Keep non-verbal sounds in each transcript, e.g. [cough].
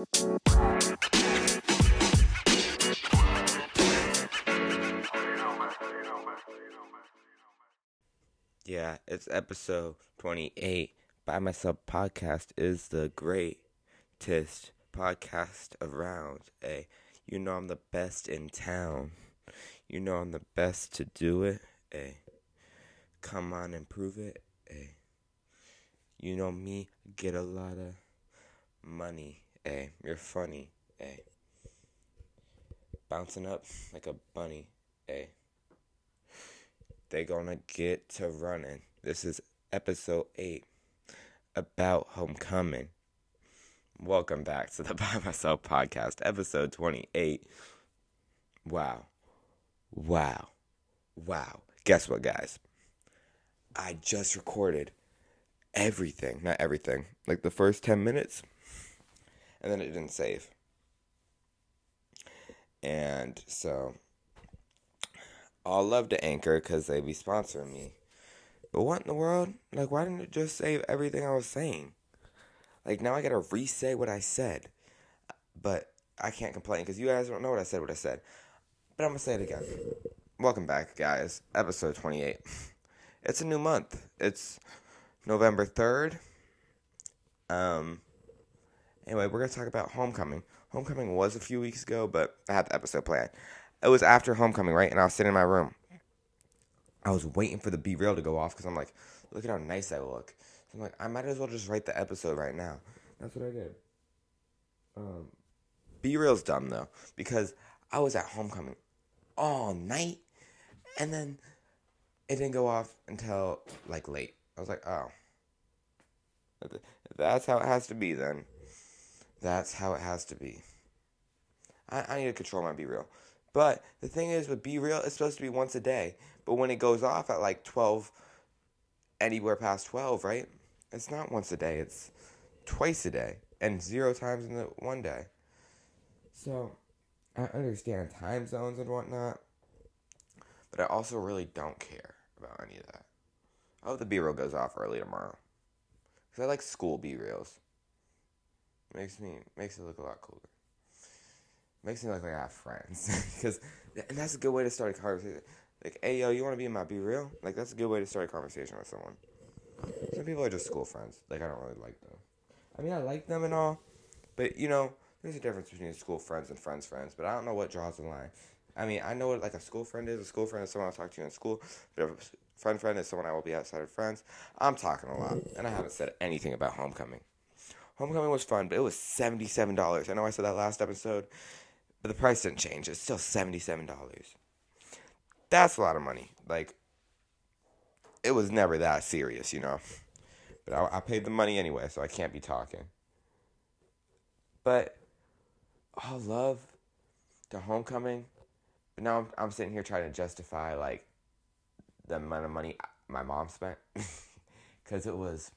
Yeah, it's episode 28. Bye Myself Podcast is the greatest podcast around. Hey, you know I'm the best in town. You know I'm the best to do it. Hey, come on and prove it. Hey, you know me, get a lot of money. Hey, you're funny. Hey, bouncing up like a bunny. Hey they gonna get to running. This is episode 8 about homecoming. Welcome back to the [laughs] Bye Myself podcast, episode 28. Wow. Wow. Wow. Guess what, guys? I just recorded everything. Not everything. Like the first 10 minutes. And then it didn't save. And so all love to Anchor because they be sponsoring me. But what in the world? Like, why didn't it just save everything I was saying? Like, now I gotta re say what I said. But I can't complain because you guys don't know what I said, what I said. But I'm gonna say it again. Welcome back, guys. Episode 28. It's a new month. It's November 3rd. Um, anyway, we're gonna talk about homecoming. Homecoming was a few weeks ago, but I had the episode planned it was after homecoming, right? And I was sitting in my room. I was waiting for the BeReal to go off because I'm like, look at how nice I look. So I'm like, I might as well just write the episode right now. That's what I did. Um, BeReal's dumb though because I was at homecoming all night, and then it didn't go off until like late. I was like, oh, that's how it has to be then. That's how it has to be. I, I need to control my BeReal. But the thing is, with BeReal, it's supposed to be once a day. But when it goes off at like 12, anywhere past 12, right? It's not once a day, it's twice a day. And zero times in the one day. So, I understand time zones and whatnot. But I also really don't care about any of that. I hope the BeReal goes off early tomorrow. Because I like school BeReals. Makes me, makes it look a lot cooler makes me look like I have friends. [laughs] Because, and that's a good way to start a conversation. Like, hey, yo, you want to be in my BeReal? Like, that's a good way to start a conversation with someone. Some people are just school friends. Like, I don't really like them. I mean, I like them and all, but, you know, there's a difference between school friends and friends' friends, but I don't know what draws the line. I mean, I know what, like, a school friend is. A school friend is someone I'll talk to in school, but a friend friend is someone I will be outside of friends. I'm talking a lot, and I haven't said anything about homecoming. Homecoming was fun, but it was $77. I know I said that last episode, but the price didn't change. It's still $77. That's a lot of money. Like, it was never that serious, you know. But I, I paid the money anyway, so I can't be talking. But all love to homecoming. But now I'm, I'm sitting here trying to justify, like, the amount of money my mom spent. [laughs] Because it was,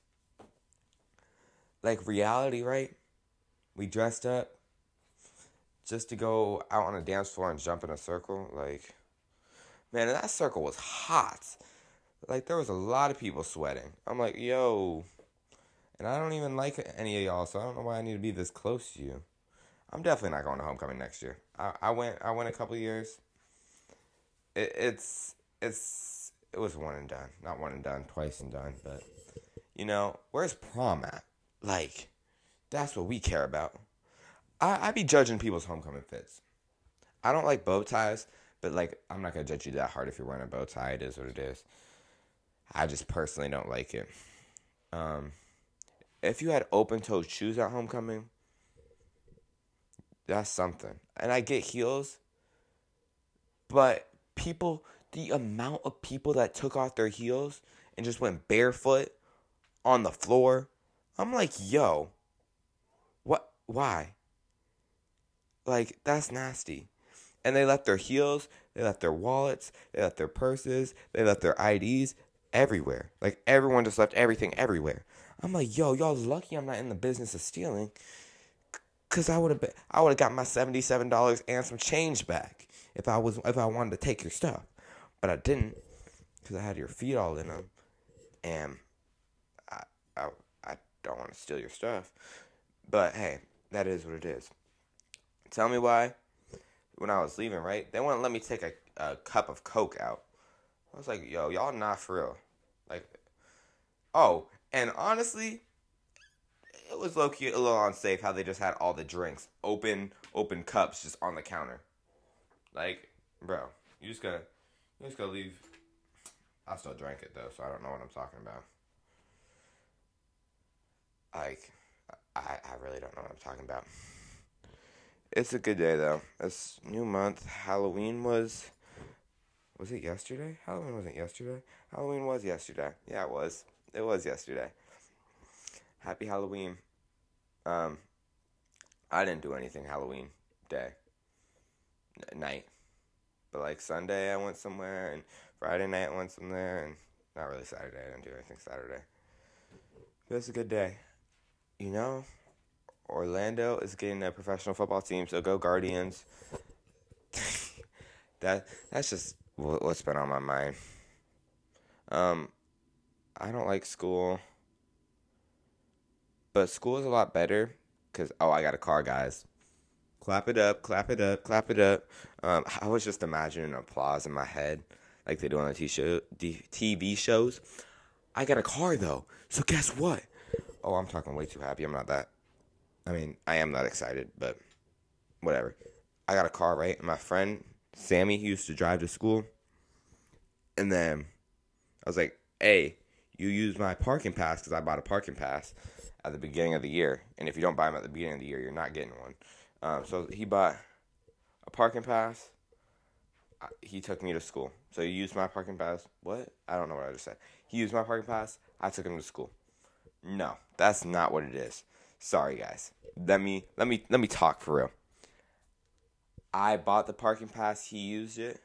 like, reality, right? We dressed up just to go out on a dance floor and jump in a circle, like, man, that circle was hot. Like, there was a lot of people sweating. I'm like, yo, and I don't even like any of y'all, so I don't know why I need to be this close to you. I'm definitely not going to homecoming next year. I, I went, I went a couple years. It, it's, it's, it was one and done, not one and done, twice and done. But you know, where's prom at? Like, that's what we care about. I, I be judging people's homecoming fits. I don't like bow ties, but like I'm not gonna judge you that hard if you're wearing a bow tie. It is what it is. I just personally don't like it. Um, if you had open toed shoes at homecoming, that's something. And I get heels, but people, the amount of people that took off their heels and just went barefoot on the floor, I'm like, yo, what? Why? Like, that's nasty. And they left their heels, they left their wallets, they left their purses, they left their IDs everywhere. Like, everyone just left everything everywhere. I'm like, yo, y'all lucky I'm not in the business of stealing. Cause I would have been, I would have got my seventy seven dollars and some change back if I was if I wanted to take your stuff, but I didn't, cause I had your feet all in them, and I, I don't want to steal your stuff, but hey, that is what it is. Tell me why. When I was leaving, right, they wouldn't let me take a, a cup of Coke out. I was like, yo, y'all not for real. Like, oh, and honestly, it was low key a little unsafe how they just had all the drinks open, open cups just on the counter. Like, bro, you just gotta, you just gotta leave. I still drank it though, so I don't know what I'm talking about. Like, I, I really don't know what I'm talking about. It's a good day though. It's new month. Halloween was was it yesterday? Halloween wasn't yesterday. Halloween was yesterday. Yeah, it was. It was yesterday. Happy Halloween. Um I didn't do anything Halloween day. N- night. But like Sunday I went somewhere and Friday night I went somewhere and not really Saturday. I didn't do anything Saturday. But it's a good day. You know, Orlando is getting a professional football team, so go Guardians. [laughs] that that's just what's been on my mind. Um, I don't like school, but school is a lot better because oh, I got a car, guys. Clap it up, clap it up, clap it up. Um, I was just imagining applause in my head, like they do on the TV shows. I got a car though, so guess what? Oh, I'm talking way too happy. I'm not that I mean, I am not excited, but whatever. I got a car, right? And my friend Sammy he used to drive to school. And then I was like, hey, you use my parking pass because I bought a parking pass at the beginning of the year. And if you don't buy them at the beginning of the year, you're not getting one. Um, so he bought a parking pass. He took me to school. So he used my parking pass. What? I don't know what I just said. He used my parking pass. I took him to school. No, that's not what it is. Sorry guys. Let me let me let me talk for real. I bought the parking pass, he used it.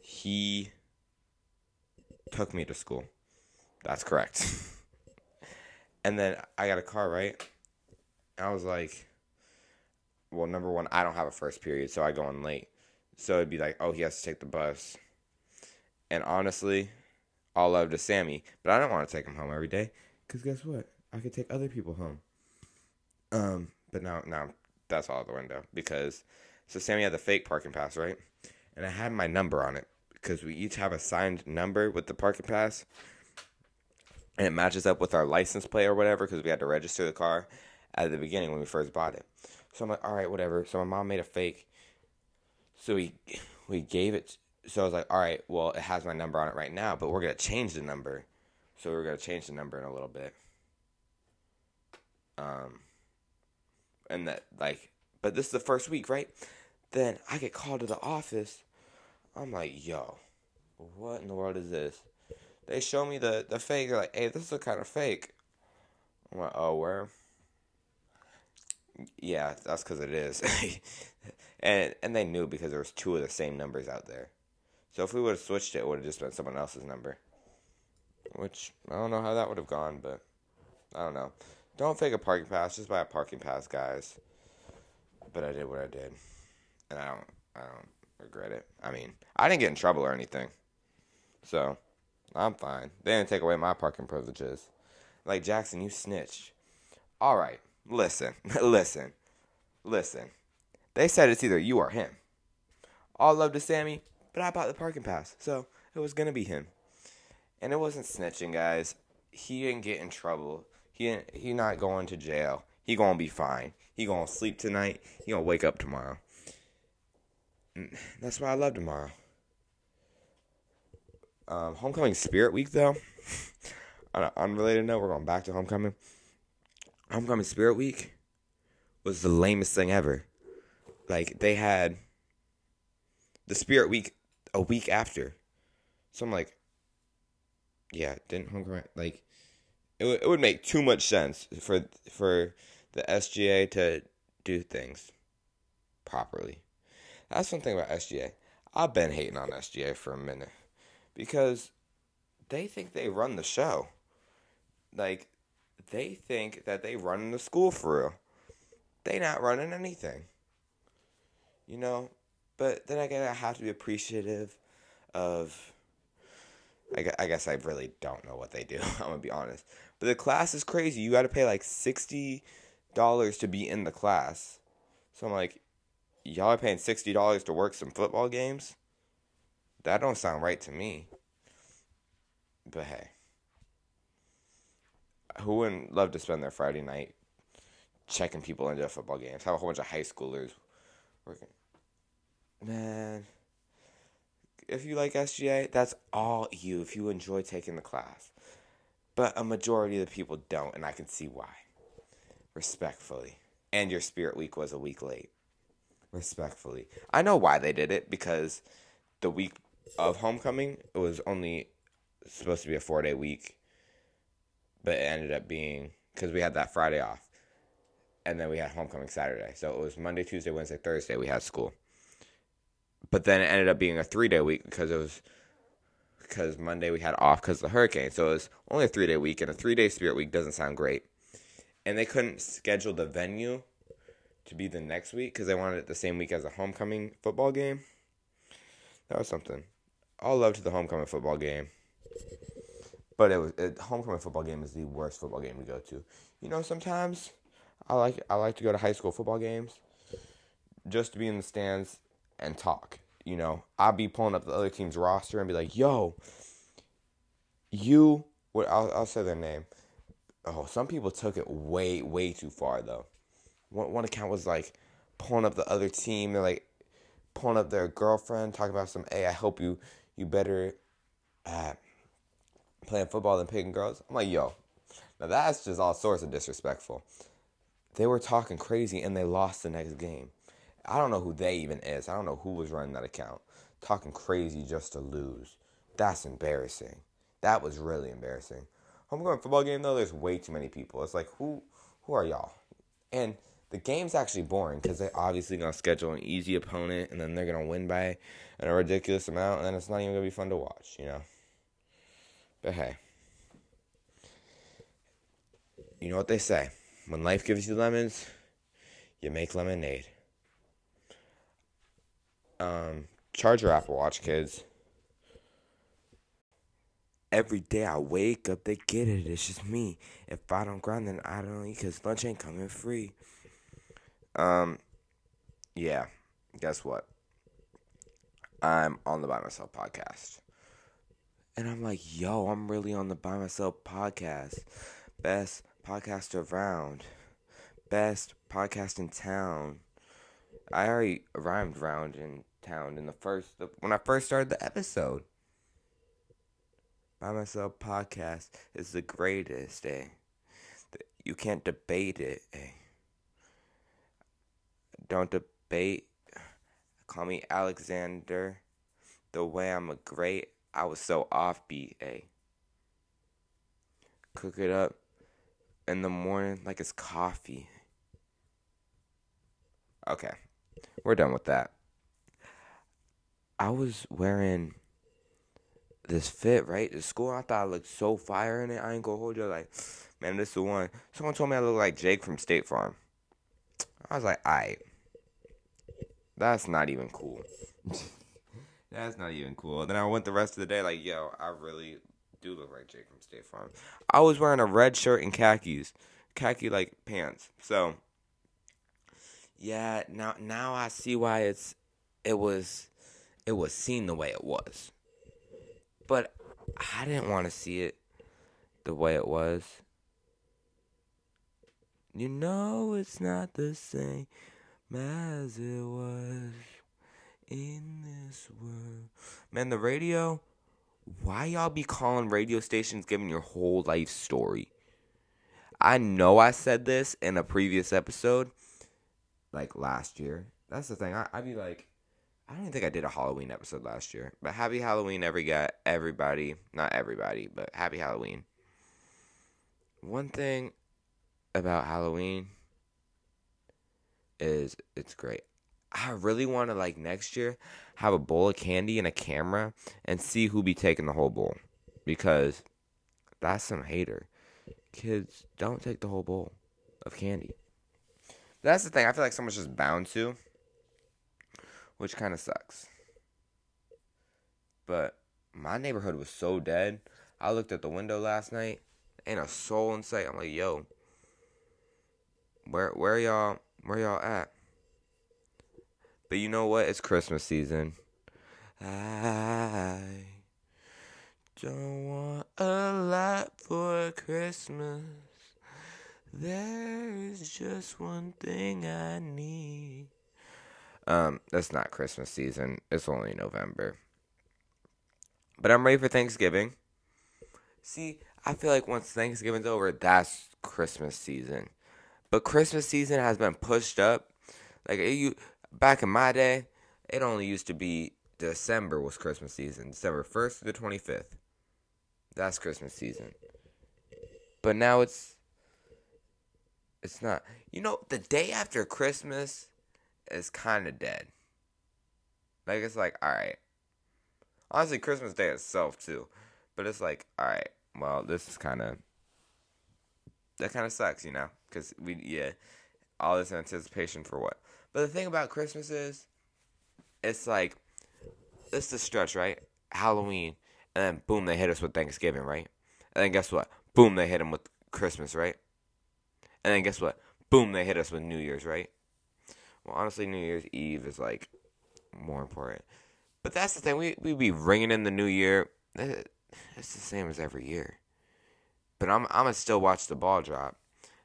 He took me to school. That's correct. [laughs] and then I got a car, right? And I was like, well, number one, I don't have a first period, so I go in late. So it'd be like, oh, he has to take the bus. And honestly, all love to Sammy, but I don't want to take him home every day. Because guess what? I could take other people home. Um, but now now that's all out the window because so Sammy had the fake parking pass, right? And I had my number on it because we each have a signed number with the parking pass, and it matches up with our license plate or whatever because we had to register the car at the beginning when we first bought it. So I'm like, all right, whatever. So my mom made a fake. So we we gave it. So I was like, all right, well, it has my number on it right now, but we're gonna change the number. So we're gonna change the number in a little bit. Um, and that like, but this is the first week, right? Then I get called to the office. I'm like, yo, what in the world is this? They show me the the fake. They're like, hey, this is kind of fake. I'm like, oh, where? Yeah, that's because it is. [laughs] and and they knew because there was two of the same numbers out there. So if we would have switched it, it would have just been someone else's number. Which I don't know how that would have gone, but I don't know. Don't fake a parking pass. Just buy a parking pass, guys. But I did what I did, and I don't. I don't regret it. I mean, I didn't get in trouble or anything, so I'm fine. They didn't take away my parking privileges. Like Jackson, you snitched. All right, listen, [laughs] listen, listen. They said it's either you or him. All love to Sammy, but I bought the parking pass, so it was gonna be him. And it wasn't snitching, guys. He didn't get in trouble. He he not going to jail. He gonna be fine. He gonna sleep tonight. He gonna wake up tomorrow. That's why I love tomorrow. Um, homecoming Spirit Week though. [laughs] On an unrelated note, we're going back to homecoming. Homecoming Spirit Week was the lamest thing ever. Like they had the Spirit Week a week after. So I'm like, yeah, didn't homecoming like it, w- it would make too much sense for for the SGA to do things properly. That's one thing about SGA. I've been hating on SGA for a minute because they think they run the show. Like they think that they run the school for real. They not running anything. You know, but then again, I have to be appreciative of. I guess I really don't know what they do. [laughs] I'm gonna be honest, but the class is crazy. You got to pay like 60 dollars to be in the class. So I'm like, y'all are paying sixty dollars to work some football games? That don't sound right to me. But hey. Who wouldn't love to spend their Friday night checking people into football games? Have a whole bunch of high schoolers working. Man, if you like SGA, that's all you if you enjoy taking the class. But a majority of the people don't, and I can see why. Respectfully. And your spirit week was a week late. Respectfully. I know why they did it because the week of homecoming it was only supposed to be a four day week, but it ended up being because we had that Friday off, and then we had homecoming Saturday. So it was Monday, Tuesday, Wednesday, Thursday. We had school, but then it ended up being a three day week because it was because Monday we had off because of the hurricane. So it was only a three day week, and a three day spirit week doesn't sound great. And they couldn't schedule the venue to be the next week because they wanted it the same week as a homecoming football game. That was something. All love to the homecoming football game. But it was it, homecoming football game is the worst football game to go to. You know, sometimes I like I like to go to high school football games just to be in the stands and talk. You know, I'll be pulling up the other team's roster and be like, "Yo, you." What I'll I'll say their name. Oh, some people took it way way too far though. One one account was like pulling up the other team. They're like pulling up their girlfriend, talking about some. Hey, I hope you you better uh, playing football than picking girls. I'm like, yo, now that's just all sorts of disrespectful. They were talking crazy and they lost the next game. I don't know who they even is. I don't know who was running that account. Talking crazy just to lose. That's embarrassing. That was really embarrassing. Homecoming football game though, there's way too many people. It's like who who are y'all? And the game's actually boring because they're obviously gonna schedule an easy opponent and then they're gonna win by a ridiculous amount and then it's not even gonna be fun to watch, you know. But hey. You know what they say. When life gives you lemons, you make lemonade. Um, charge your Apple Watch, kids. Every day I wake up, they get it. It's just me. If I don't grind, then I don't eat because lunch ain't coming free. Um, yeah. Guess what? I'm on the Bye Myself podcast. And I'm like, yo, I'm really on the Bye Myself podcast. Best podcast around. Best podcast in town. I already rhymed round in town in the first when I first started the episode. Bye Myself podcast is the greatest, eh? You can't debate it, eh? Don't debate. Call me Alexander. The way I'm a great, I was so offbeat, eh? Cook it up in the morning like it's coffee. Okay, we're done with that. I was wearing this fit, right? The school, I thought I looked so fire in it. I ain't gonna hold you. Like, [sniffs] man, this is the one. Someone told me I look like Jake from State Farm. I was like, I. That's not even cool. [laughs] That's not even cool. Then I went the rest of the day like, yo, I really do look like Jake from State Farm. I was wearing a red shirt and khakis, khaki like pants. So, yeah, now now I see why it's it was it was seen the way it was. But I didn't want to see it the way it was. You know it's not the same as it was in this world. Man, the radio, why y'all be calling radio stations giving your whole life story? I know I said this in a previous episode, like last year. That's the thing. I, I'd be like, I don't even think I did a Halloween episode last year. But happy Halloween, every guy, everybody. Not everybody, but happy Halloween. One thing about Halloween is it's great. I really want to like next year have a bowl of candy and a camera and see who be taking the whole bowl because that's some hater. Kids, don't take the whole bowl of candy. That's the thing. I feel like someone's just bound to which kind of sucks. But my neighborhood was so dead. I looked at the window last night, ain't a soul in sight. I'm like, yo, where where y'all where y'all at? But you know what? It's Christmas season. I don't want a lot for Christmas. There's just one thing I need. Um, that's not Christmas season. It's only November. But I'm ready for Thanksgiving. See, I feel like once Thanksgiving's over, that's Christmas season. But Christmas season has been pushed up. Like it, you back in my day, it only used to be December was Christmas season. December 1st to the 25th. That's Christmas season. But now it's it's not. You know, the day after Christmas is kind of dead. Like it's like, all right. Honestly, Christmas Day itself too, but it's like, all right. Well, this is kind of that kind of sucks, you know, because we yeah, all this anticipation for what. But the thing about Christmas is, it's like, it's the stretch, right? Halloween, and then boom, they hit us with Thanksgiving, right? And then guess what? Boom, they hit them with Christmas, right? And then guess what? Boom, they hit us with New Year's, right? Well, honestly, New Year's Eve is like more important. But that's the thing. We we be ringing in the New Year. It's the same as every year. But I'm I'm gonna still watch the ball drop,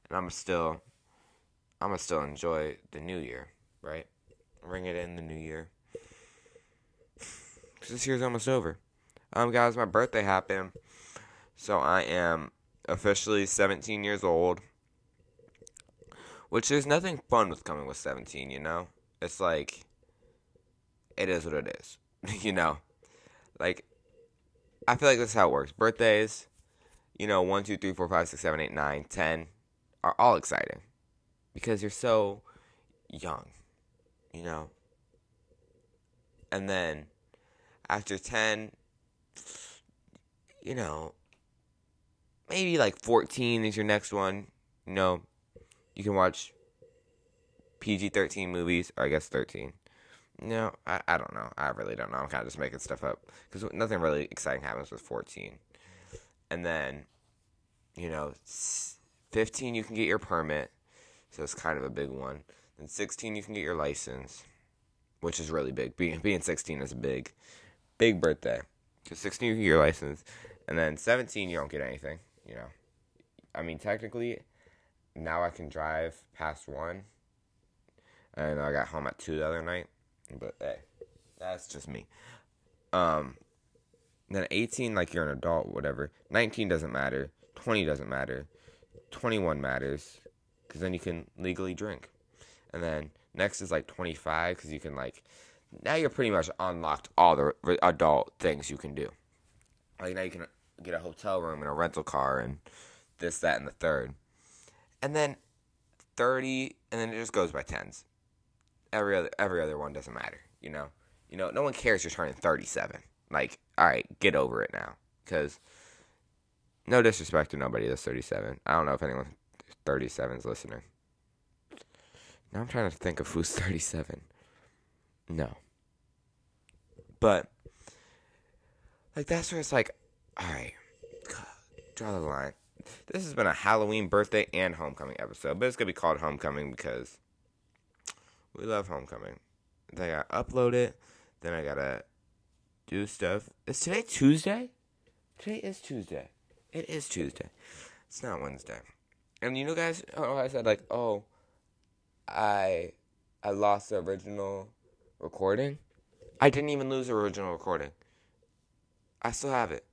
and I'm still I'm gonna still enjoy the New Year, right? Ring it in the New Year. Cause this year's almost over. Um, guys, my birthday happened, so I am officially 17 years old. Which there's nothing fun with coming with 17, you know? It's like, it is what it is, [laughs] you know? Like, I feel like that's how it works. Birthdays, you know, 1, 2, 3, 4, 5, 6, 7, 8, 9, 10 are all exciting because you're so young, you know? And then after 10, you know, maybe like 14 is your next one, you know? You can watch PG 13 movies, or I guess 13. No, I, I don't know. I really don't know. I'm kind of just making stuff up. Because nothing really exciting happens with 14. And then, you know, 15, you can get your permit. So it's kind of a big one. Then 16, you can get your license, which is really big. Being, being 16 is a big, big birthday. Because 16, you can get your license. And then 17, you don't get anything, you know. I mean, technically, now I can drive past one. And I got home at two the other night. But hey, that's just me. Um, then 18, like you're an adult, whatever. 19 doesn't matter. 20 doesn't matter. 21 matters because then you can legally drink. And then next is like 25 because you can like now you're pretty much unlocked all the adult things you can do. Like now you can get a hotel room and a rental car and this, that, and the third and then 30 and then it just goes by tens. Every other every other one doesn't matter you know? You know no one cares you're turning 37 like all right get over it now. Because no disrespect to nobody that's 37 i don't know if anyone 37 is listening. Now i'm trying to think of who's [laughs] 37 no. But like that's where it's like all right draw the line this has been a Halloween, birthday, and homecoming episode, but it's gonna be called homecoming because we love homecoming. Then I gotta upload it. Then I gotta do stuff. Is today Tuesday? Today is Tuesday. It is Tuesday. It's not Wednesday. And you know, guys, I said like, oh, I, I lost the original recording. I didn't even lose the original recording. I still have it.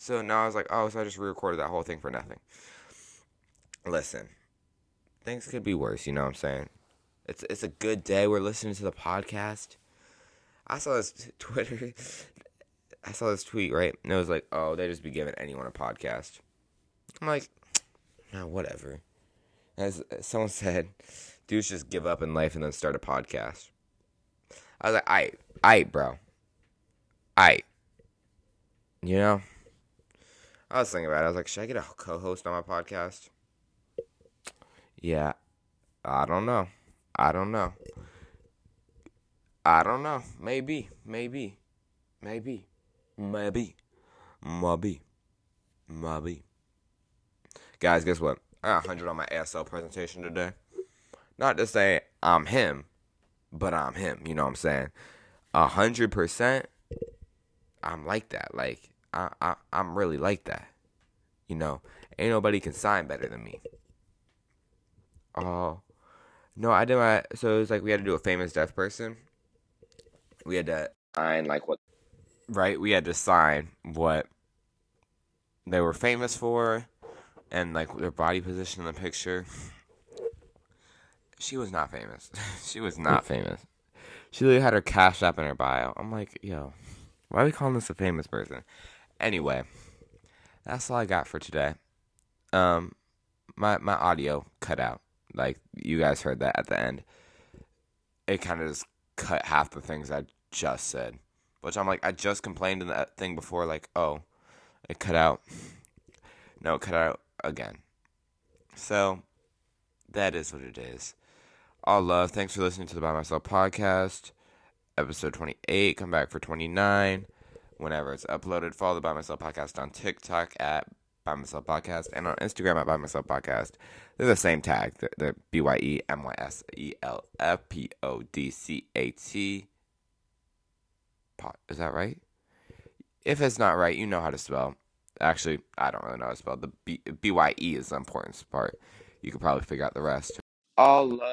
So now I was like, oh, so I just re-recorded that whole thing for nothing. Listen, things could be worse. You know what I'm saying? It's it's a good day. We're listening to the podcast. I saw this [laughs] Twitter. I saw this tweet right, and it was like, oh, they just be giving anyone a podcast. I'm like, nah, whatever. As someone said, dudes just give up in life and then start a podcast. I was like, I, I, bro, I, you know. I was thinking about it. I was like, should I get a co-host on my podcast? Yeah, I don't know. I don't know. I don't know. Maybe. Maybe. Maybe. Maybe. Maybe. Maybe. Guys, guess what? I got 100 on my ASL presentation today. Not to say I'm him, but I'm him. You know what I'm saying? A hundred percent. I'm like that. Like I, I, I'm really like that. You know, ain't nobody can sign better than me. Oh, uh, no, I did my. So it was like we had to do a famous deaf person. We had to sign like what, right? We had to sign what they were famous for, and like their body position in the picture. She was not famous. [laughs] she was not famous. She literally had her cash app in her bio. I'm like, yo, why are we calling this a famous person? Anyway, that's all I got for today. Um, my my audio cut out. Like you guys heard that at the end. It kind of just cut half the things I just said, which I'm like, I just complained in that thing before. Like, oh, it cut out. No, it cut out again. So that is what it is. All love. Thanks for listening to the Bye Myself podcast, episode 28. Come back for 29 whenever it's uploaded. Follow the Bye Myself podcast on TikTok at Bye Myself podcast and on Instagram at Bye Myself podcast. They're the same tag. The, the B Y E M Y S E L F P O D C A T. Is that right? If it's not right, you know how to spell. Actually, I don't really know how to spell. The B Y E is the important part. You could probably figure out the rest. All love.